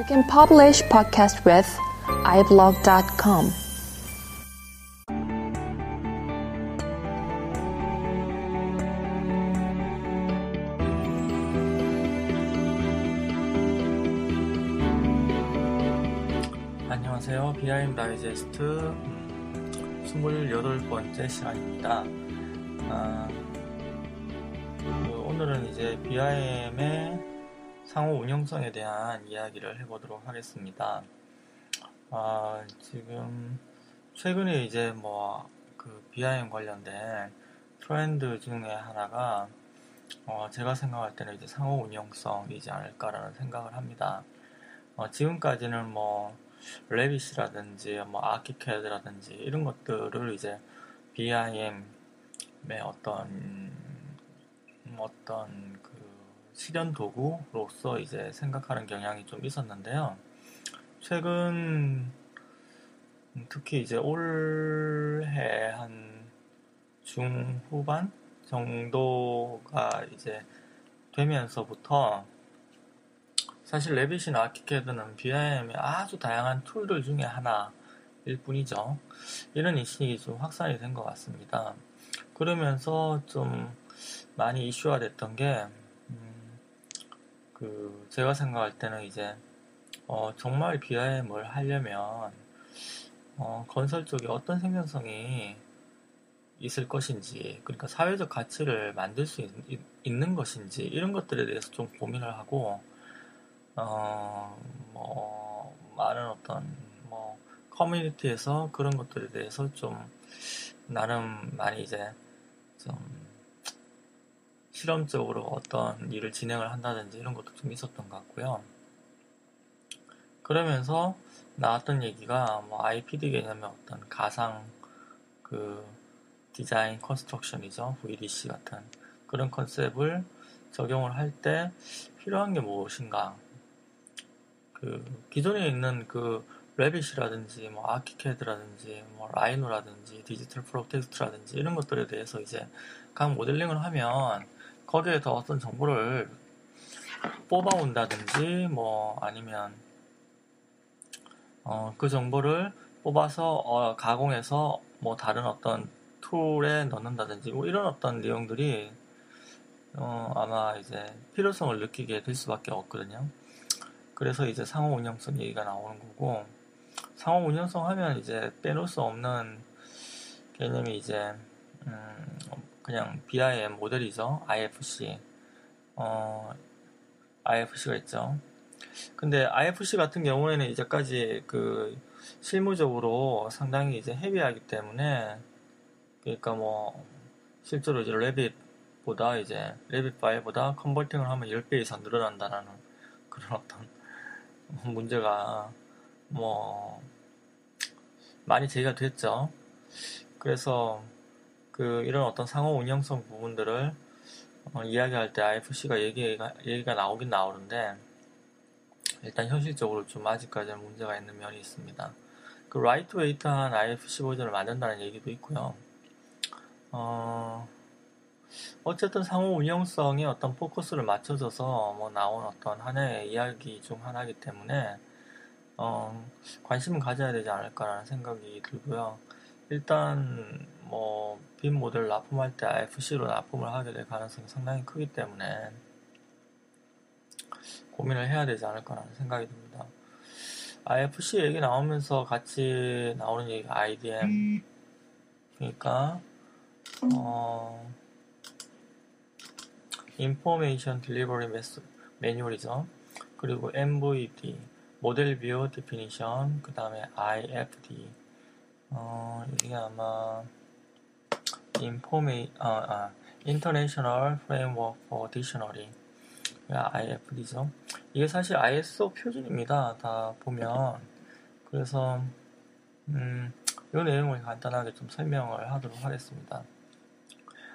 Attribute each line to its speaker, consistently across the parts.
Speaker 1: You can publish podcast with iblog.com.
Speaker 2: 안녕하세요. 비하임 다이제스트 28번째 시간입니다. 아, 그 오늘은 이제 BIM의 상호 운영성에 대한 이야기를 해보도록 하겠습니다. 아, 지금 최근에 이제 뭐 그 BIM 관련된 트렌드 중에 하나가 어, 제가 생각할 때는 이제 상호 운영성이지 않을까라는 생각을 합니다. 어, 지금까지는 뭐 레빗이라든지 뭐 아키캐드라든지 이런 것들을 이제 BIM의 어떤 어떤 그 실현 도구로서 이제 생각하는 경향이 좀 있었는데요. 최근 특히 이제 올해 한 중후반 정도가 이제 되면서부터 사실 레빗이나 아키캐드는 BIM의 아주 다양한 툴들 중에 하나일 뿐이죠. 이런 인식이 좀 확산이 된 것 같습니다. 그러면서 좀 많이 이슈화 됐던 게, 음, 그, 제가 생각할 때는 이제, 어, 정말 BIM을 하려면, 어, 건설 쪽에 어떤 생산성이 있을 것인지, 그러니까 사회적 가치를 만들 수 있, 있는 것인지, 이런 것들에 대해서 좀 고민을 하고, 어, 뭐, 많은 어떤, 뭐, 커뮤니티에서 그런 것들에 대해서 좀, 나름 많이 이제, 좀, 실험적으로 어떤 일을 진행을 한다든지 이런 것도 좀 있었던 것 같고요. 그러면서 나왔던 얘기가 뭐 IPD 개념의 어떤 가상 그 Design Construction이죠. VDC 같은 그런 컨셉을 적용을 할 때 필요한 게 무엇인가 그 기존에 있는 그 Revit이라든지 뭐 ArchiCAD라든지 뭐 Rhino라든지 Digital Project라든지 이런 것들에 대해서 이제 각 모델링을 하면 거기에 더 어떤 정보를 뽑아온다든지 뭐 아니면 어, 그 정보를 뽑아서 어, 가공해서 뭐 다른 어떤 tool에 넣는다든지 뭐 이런 어떤 내용들이 어, 아마 이제 필요성을 느끼게 될 수밖에 없거든요. 그래서 이제 상호 운영성 얘기가 나오는 거고 상호 운영성 하면 이제 빼놓을 수 없는 개념이 이제 음 그냥 BIM 모델이죠. IFC 어 IFC가 있죠. 근데 IFC 같은 경우에는 이제까지 그 실무적으로 상당히 이제 헤비하기 때문에 그러니까 뭐 실제로 이제 레빗보다 이제 레빗 파일보다 컨버팅을 하면 10배 이상 늘어난다라는 그런 어떤 문제가 뭐 많이 제기가 됐죠. 그래서 그 이런 어떤 상호 운영성 부분들을 어, 이야기할 때 IFC가 얘기가 얘기가 나오긴 나오는데 일단 현실적으로 좀 아직까지는 문제가 있는 면이 있습니다. 그 lightweight한 IFC 버전을 만든다는 얘기도 있고요. 어, 어쨌든 상호 운영성에 어떤 포커스를 맞춰져서 뭐 나온 어떤 하나의 이야기 중 하나이기 때문에 어, 관심을 가져야 되지 않을까라는 생각이 들고요. 일단 뭐 BIM 모델 납품할 때 IFC로 납품을 하게 될 가능성이 상당히 크기 때문에 고민을 해야 되지 않을까라는 생각이 듭니다. IFC 얘기 나오면서 같이 나오는 얘기가 IDM 그러니까 어, Information Delivery Manual이죠. 그리고 MVD, Model View Definition, 그 다음에 IFD. 어, 이게 아마 Informa, 아, 아, International Framework for Dictionary. IFD죠. 이게 사실 ISO 표준입니다. 다 보면. 그래서, 음, 이 내용을 간단하게 좀 설명을 하도록 하겠습니다.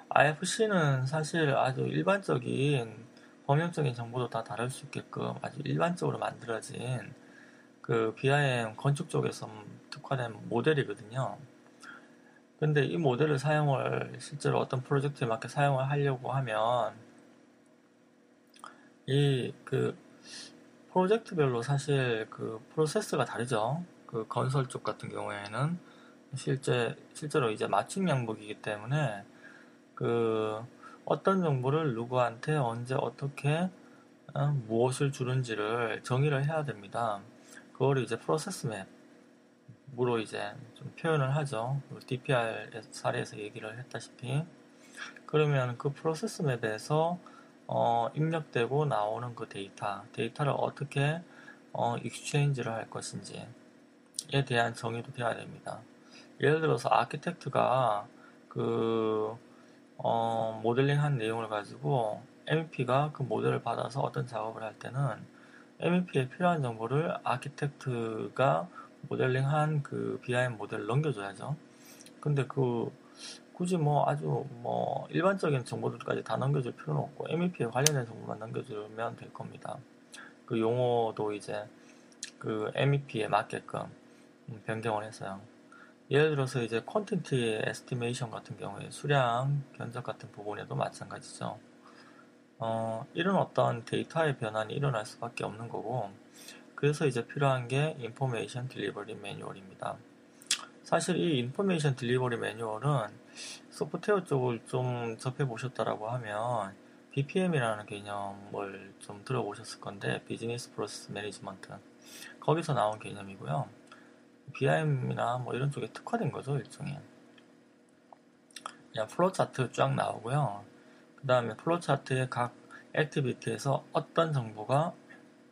Speaker 2: IFC는 사실 아주 일반적인 범용적인 정보도 다 다룰 수 있게끔 아주 일반적으로 만들어진 그 BIM 건축 쪽에서 특화된 모델이거든요. 근데 이 모델을 사용을 실제로 어떤 프로젝트에 맞게 사용을 하려고 하면 이 그 프로젝트별로 사실 그 프로세스가 다르죠. 그 건설 쪽 같은 경우에는 실제 실제로 이제 맞춤 양복이기 때문에 그 어떤 정보를 누구한테 언제 어떻게 어, 무엇을 주는지를 정의를 해야 됩니다. 그거를 이제 process map으로 이제 좀 표현을 하죠. DPR 사례에서 얘기를 했다시피 그러면 그 process map에서 어, 입력되고 나오는 그 데이터, 데이터를 어떻게 어, exchange를 할 것인지에 대한 정의도 되어야 됩니다. 예를 들어서 architect가 그 어, 모델링한 내용을 가지고 MEP가 그 모델을 받아서 어떤 작업을 할 때는 MEP에 필요한 정보를 아키텍트가 모델링 한 그 BIM 모델을 넘겨줘야죠. 근데 그 굳이 뭐 아주 뭐 일반적인 정보들까지 다 넘겨줄 필요는 없고 MEP에 관련된 정보만 넘겨주면 될 겁니다. 그 용어도 이제 그 MEP에 맞게끔 변경을 했어요. 예를 들어서 이제 콘텐츠의 에스티메이션 같은 경우에 수량 견적 같은 부분에도 마찬가지죠. 어, 이런 어떤 데이터의 변환이 일어날 수밖에 없는 거고 그래서 이제 필요한 게 Information Delivery Manual입니다. 사실 이 Information Delivery Manual은 소프트웨어 쪽을 좀 접해 보셨다라고 하면 BPM이라는 개념을 좀 들어보셨을 건데 Business Process Management 거기서 나온 개념이고요. BIM이나 뭐 이런 쪽에 특화된 거죠, 일종의. 그냥 플로 차트 쫙 나오고요. 그 다음에 플로 차트의 각 activity에서 어떤 정보가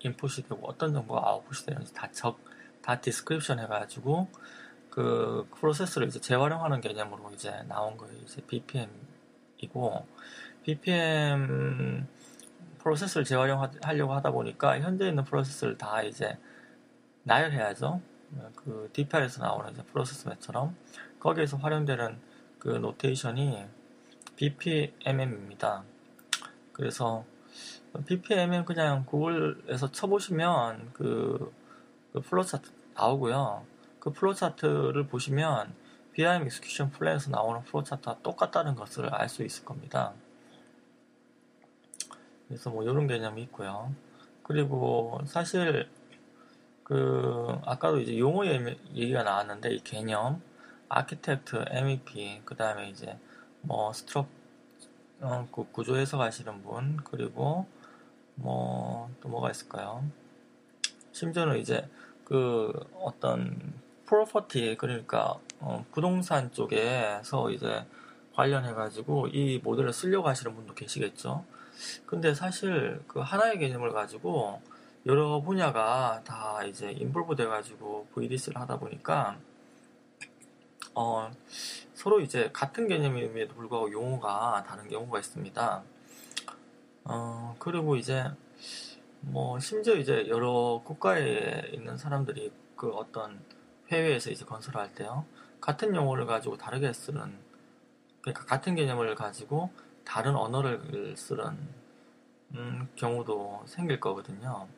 Speaker 2: 인풋이 되고 어떤 정보가 아웃풋이 되는지 다 적, 다 description 해가지고 그 프로세스를 이제 재활용하는 개념으로 이제 나온 거예요. 이제 BPM이고 BPM 프로세스를 재활용하려고 하다 보니까 현재 있는 프로세스를 다 이제 나열해야죠. 그 DPR에서 나오는 이제 process map처럼 거기에서 활용되는 그 notation이 BPMN입니다. 그래서 BPMN 그냥 구글에서 쳐보시면 그, 그 플로 차트 나오고요. 그 플로 차트를 보시면 BIM 익스큐션 플랜에서 나오는 플로 차트와 똑같다는 것을 알 수 있을 겁니다. 그래서 뭐 이런 개념이 있고요. 그리고 사실 그 아까도 이제 용어 얘기가 나왔는데 이 개념 architect, MEP, 그 다음에 이제 뭐 struc 어, 그 구조 해석하시는 분 그리고 뭐 또 뭐가 있을까요? 심지어는 이제 그 어떤 property 그러니까 어, 부동산 쪽에서 이제 관련해 가지고 이 모델을 쓰려고 하시는 분도 계시겠죠. 근데 사실 그 하나의 개념을 가지고 여러 분야가 다 이제 인볼브 돼가지고 VDC를 하다 보니까 어, 서로 이제 같은 개념임에도 불구하고 용어가 다른 경우가 있습니다. 어, 그리고 이제 뭐 심지어 이제 여러 국가에 있는 사람들이 그 어떤 해외에서 이제 건설할 때요 같은 용어를 가지고 다르게 쓰는 그러니까 같은 개념을 가지고 다른 언어를 쓰는 음, 경우도 생길 거거든요.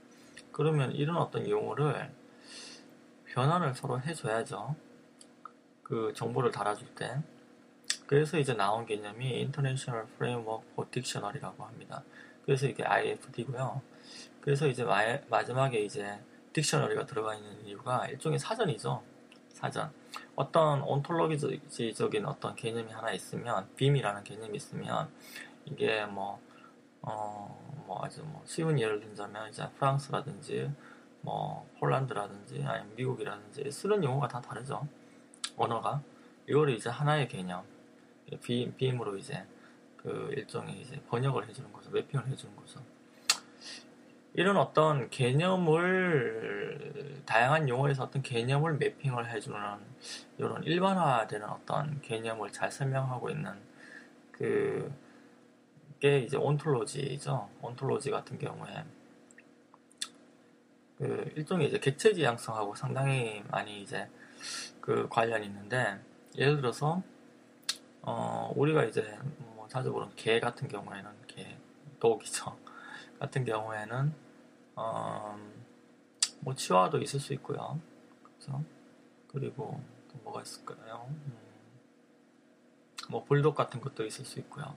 Speaker 2: 그러면 이런 어떤 용어를 변환을 서로 해줘야죠. 그 정보를 달아줄 때. 그래서 이제 나온 개념이 International Framework for Dictionary라고 합니다. 그래서 이게 IFD고요. 그래서 이제 마, 지막에 이제 딕셔너리가 들어가 있는 이유가 일종의 사전이죠. 사전. 어떤 온톨로기적인 어떤 개념이 하나 있으면, 빔이라는 개념이 있으면, 이게 뭐, 어, 뭐 아주 뭐 쉬운 예를 들자면 이제 프랑스라든지 뭐 폴란드라든지 아니면 미국이라든지 쓰는 용어가 다 다르죠. 언어가 이거를 이제 하나의 개념 비, 비임으로 이제 그 일종의 이제 번역을 해주는 거죠. 매핑을 해주는 거죠. 이런 어떤 개념을 다양한 용어에서 어떤 개념을 매핑을 해주는 이런 일반화되는 어떤 개념을 잘 설명하고 있는 그 게 이제 온톨로지죠. 온톨로지 같은 경우에 그 일종의 이제 객체 지향성하고 상당히 많이 이제 그 관련이 있는데 예를 들어서 어 우리가 이제 뭐 자주 보는 개 같은 경우에는 개 독이죠. 같은 경우에는 어 뭐 치와도 있을 수 있고요. 그렇죠? 그리고 또 뭐가 있을까요? 음, 뭐 불독 같은 것도 있을 수 있고요.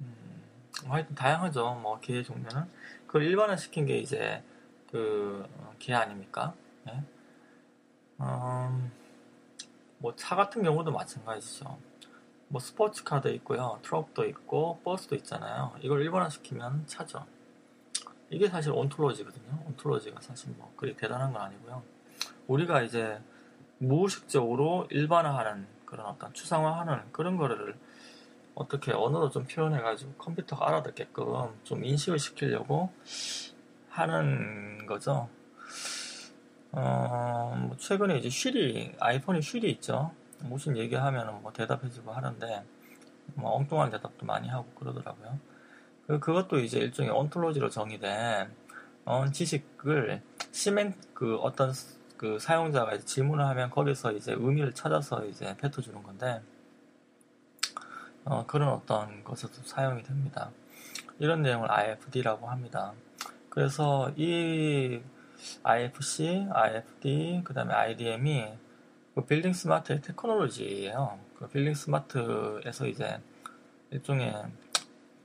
Speaker 2: 음, 하여튼 다양하죠. 뭐 기회 종류는 그걸 일반화 시킨 게 이제 그 기회 아닙니까? 예? 음, 뭐차 같은 경우도 마찬가지죠. 뭐 스포츠카도 있고요, 트럭도 있고 버스도 있잖아요. 이걸 일반화 시키면 차죠. 이게 사실 온톨로지거든요. 온톨로지가 사실 뭐 그리 대단한 건 아니고요. 우리가 이제 무의식적으로 일반화하는 그런 어떤 추상화하는 그런 거를 어떻게 언어로 좀 표현해가지고 컴퓨터가 알아듣게끔 좀 인식을 시키려고 하는 거죠. 어, 뭐 최근에 이제 쉬리, 아이폰이 쉬리 있죠. 무슨 얘기하면 뭐 대답해주고 하는데, 뭐 엉뚱한 대답도 많이 하고 그러더라고요. 그, 그것도 이제 일종의 온톨로지로 정의된, 어, 지식을 시멘, 그 어떤 그 사용자가 질문을 하면 거기서 이제 의미를 찾아서 이제 뱉어주는 건데, 어, 그런 어떤 것에도 사용이 됩니다. 이런 내용을 IFD라고 합니다. 그래서 이 IFC, IFD, 그 다음에 IDM이 그 buildingSMART의 테크놀로지예요. 그 buildingSMART에서 이제 일종의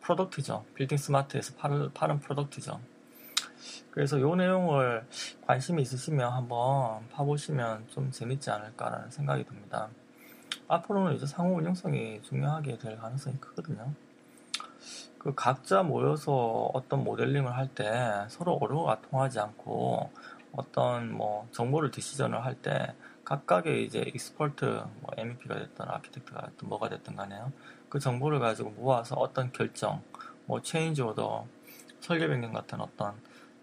Speaker 2: product죠. buildingSMART에서 팔, 파는 product죠. 그래서 이 내용을 관심이 있으시면 한번 파보시면 좀 재밌지 않을까라는 생각이 듭니다. 앞으로는 이제 상호 운영성이 중요하게 될 가능성이 크거든요. 그 각자 모여서 어떤 모델링을 할 때 서로 언어가 통하지 않고 어떤 뭐 정보를 decision을 할 때 각각의 이제 expert 뭐 MEP가 됐든 architect가 됐든 뭐가 됐든 간에요. 그 정보를 가지고 모아서 어떤 결정, 뭐 change order, 설계 변경 같은 어떤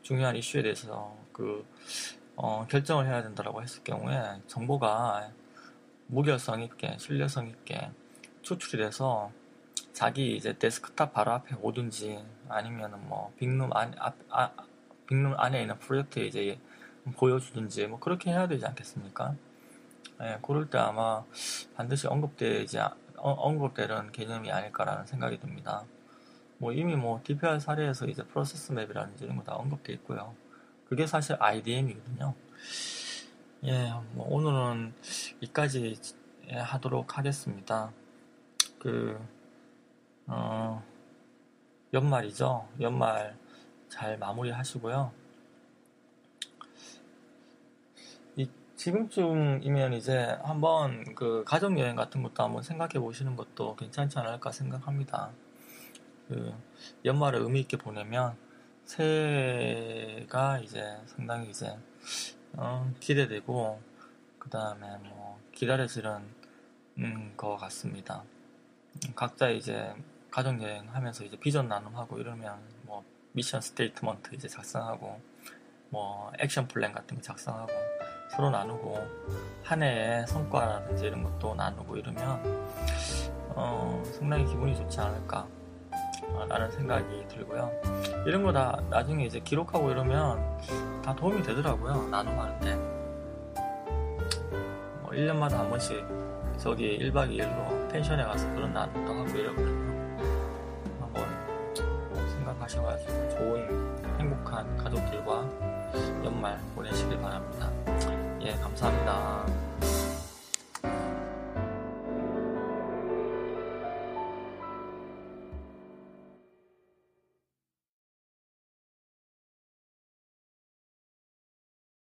Speaker 2: 중요한 이슈에 대해서 그 어, 결정을 해야 된다라고 했을 경우에 정보가 무결성 있게 신뢰성 있게 추출이 돼서 자기 이제 데스크탑 바로 앞에 오든지 아니면은 뭐 big room 안 앞, 아, 빅룸 안에 있는 프로젝트에 이제 보여주든지 뭐 그렇게 해야 되지 않겠습니까? 예, 그럴 때 아마 반드시 언급되지 어, 언급되는 개념이 아닐까라는 생각이 듭니다. 뭐 이미 뭐 DPR 사례에서 이제 프로세스 맵이라든지 이런 거 다 언급돼 있고요. 그게 사실 IDM이거든요. 예, 뭐 오늘은 이까지 하도록 하겠습니다. 그 어, 연말이죠. 연말 잘 마무리 하시고요. 이, 지금쯤이면 이제 한번 그 가족여행 같은 것도 한번 생각해 보시는 것도 괜찮지 않을까 생각합니다. 그 연말을 의미 있게 보내면 새해가 이제 상당히 이제 어, 기대되고 그 다음에 뭐 기다려지는 음, 것 같습니다. 각자 이제 가족 여행 하면서 이제 비전 나눔하고 이러면 뭐 mission statement 이제 작성하고 뭐 action plan 같은 거 작성하고 서로 나누고 한 해의 성과라든지 이런 것도 나누고 이러면 어, 상당히 기분이 좋지 않을까 라는 생각이 들고요. 이런 거 다 나중에 이제 기록하고 이러면 다 도움이 되더라고요. 나눔하는데. 뭐 1년마다 한 번씩 저기 1박 2일로 펜션에 가서 그런 나눔도 하고 이러거든요. 하셔가지고 좋은 행복한 가족들과 연말 보내시길 바랍니다. 예, 감사합니다.